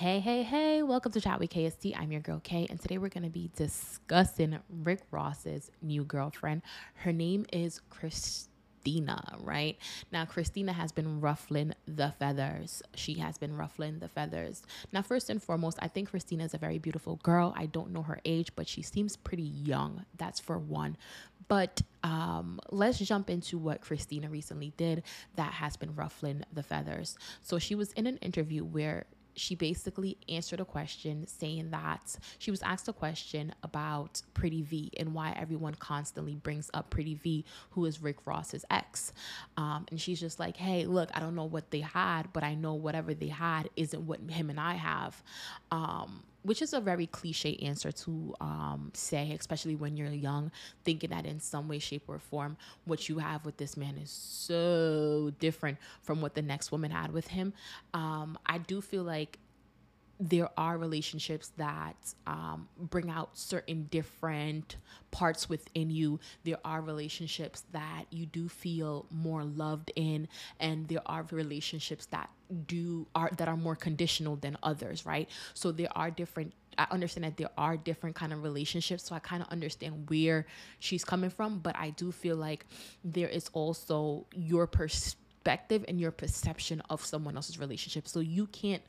Hey, hey, hey, welcome to Chat with KST. I'm your girl Kay, and today we're going to be discussing Rick Ross's new girlfriend. Her name is Christina, right? Now, Christina has been ruffling the feathers. She has been ruffling the feathers. Now, first and foremost, I think Christina is a very beautiful girl. I don't know her age, but she seems pretty young. That's for one. But um, let's jump into what Christina recently did that has been ruffling the feathers. So, she was in an interview where she basically answered a question saying that she was asked a question about Pretty V and why everyone constantly brings up Pretty V, who is Rick Ross's ex. Um, and she's just like, hey, look, I don't know what they had, but I know whatever they had isn't what him and I have. Um, which is a very cliche answer to um, say, especially when you're young, thinking that in some way, shape, or form, what you have with this man is so different from what the next woman had with him. Um, I do feel like there are relationships that um, bring out certain different parts within you. There are relationships that you do feel more loved in, and there are relationships that do are that are more conditional than others, right? So there are different I understand that there are different kind of relationships, so I kind of understand where she's coming from, but I do feel like there is also your perspective and your perception of someone else's relationship. So you can't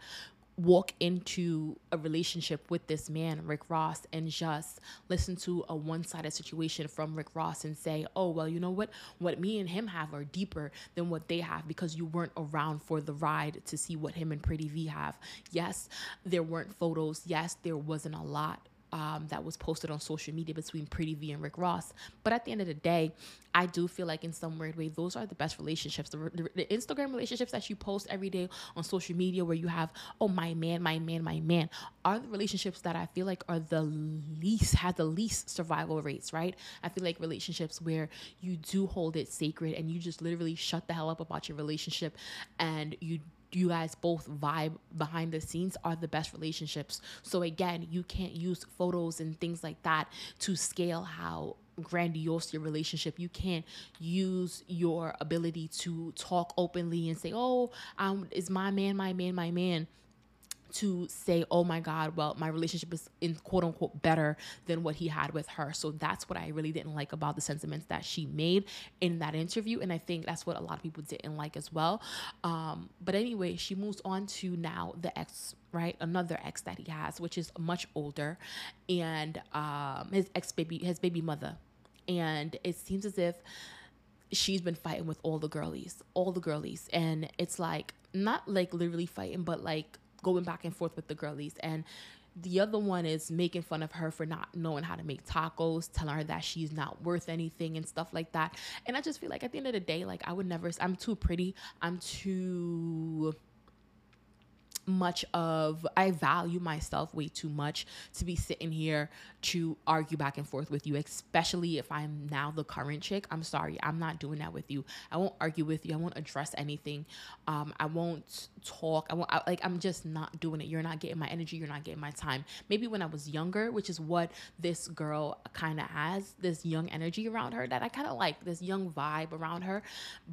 walk into a relationship with this man, Rick Ross, and just listen to a one sided situation from Rick Ross and say, oh, well, you know what? What me and him have are deeper than what they have because you weren't around for the ride to see what him and Pretty V have. Yes, there weren't photos. Yes, there wasn't a lot um, that was posted on social media between Pretty V and Rick Ross. But at the end of the day, I do feel like in some weird way, those are the best relationships. The, the, the, Instagram relationships that you post every day on social media, where you have, oh, my man, my man, my man, are the relationships that I feel like are the least, have the least survival rates, right? I feel like relationships where you do hold it sacred and you just literally shut the hell up about your relationship and you you guys both vibe behind the scenes are the best relationships. So again, you can't use photos and things like that to scale how grandiose your relationship. You can't use your ability to talk openly and say, "Oh, um, is my man, my man, my man." To say, oh my God, well, my relationship is in quote unquote better than what he had with her. So that's what I really didn't like about the sentiments that she made in that interview. And I think that's what a lot of people didn't like as well. Um, but anyway, she moves on to now the ex right another ex that he has which is much older and um, his ex baby his baby mother and it seems as if she's been fighting with all the girlies all the girlies and it's like not like literally fighting but like going back and forth with the girlies and the other one is making fun of her for not knowing how to make tacos, telling her that she's not worth anything and stuff like that. And I just feel like at the end of the day, like I would never, I'm too pretty, I'm too much of I value myself way too much to be sitting here to argue back and forth with you, especially if I'm now the current chick. I'm sorry, I'm not doing that with you. I won't argue with you. I won't address anything. Um, I won't talk. I won't I, like. I'm just not doing it. You're not getting my energy. You're not getting my time. Maybe when I was younger, which is what this girl kind of has, this young energy around her that I kind of like, this young vibe around her.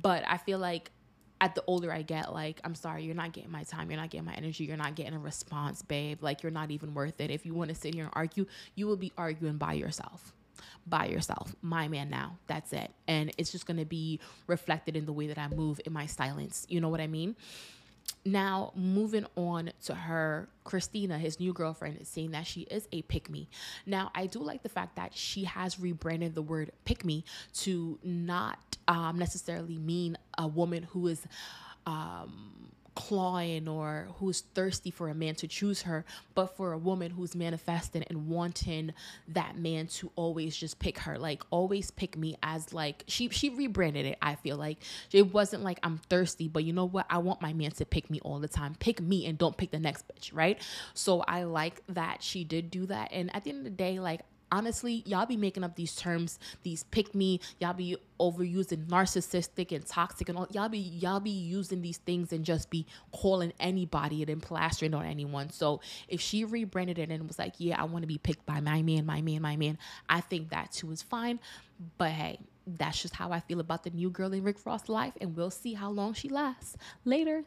But I feel like at the older I get, like, I'm sorry, you're not getting my time, you're not getting my energy, you're not getting a response, babe. Like, you're not even worth it. If you want to sit here and argue, you will be arguing by yourself. By yourself. My man now. That's it. And it's just going to be reflected in the way that I move in my silence. You know what I mean? Now, moving on to her, Christina, his new girlfriend, saying that she is a pick me. Now, I do like the fact that she has rebranded the word pick me to not um, necessarily mean a woman who is um, clawing or who's thirsty for a man to choose her, but for a woman who's manifesting and wanting that man to always just pick her, like always pick me as like she she rebranded it. I feel like it wasn't like I'm thirsty, but you know what? I want my man to pick me all the time. Pick me and don't pick the next bitch, right? So I like that she did do that. And at the end of the day, like honestly, y'all be making up these terms, these pick me, y'all be overusing narcissistic and toxic and all y'all be y'all be using these things and just be calling anybody and then plastering on anyone. So if she rebranded it and was like, Yeah, I want to be picked by my man, my man, my man, I think that too is fine. But hey, that's just how I feel about the new girl in Rick Ross's life, and we'll see how long she lasts. Laters.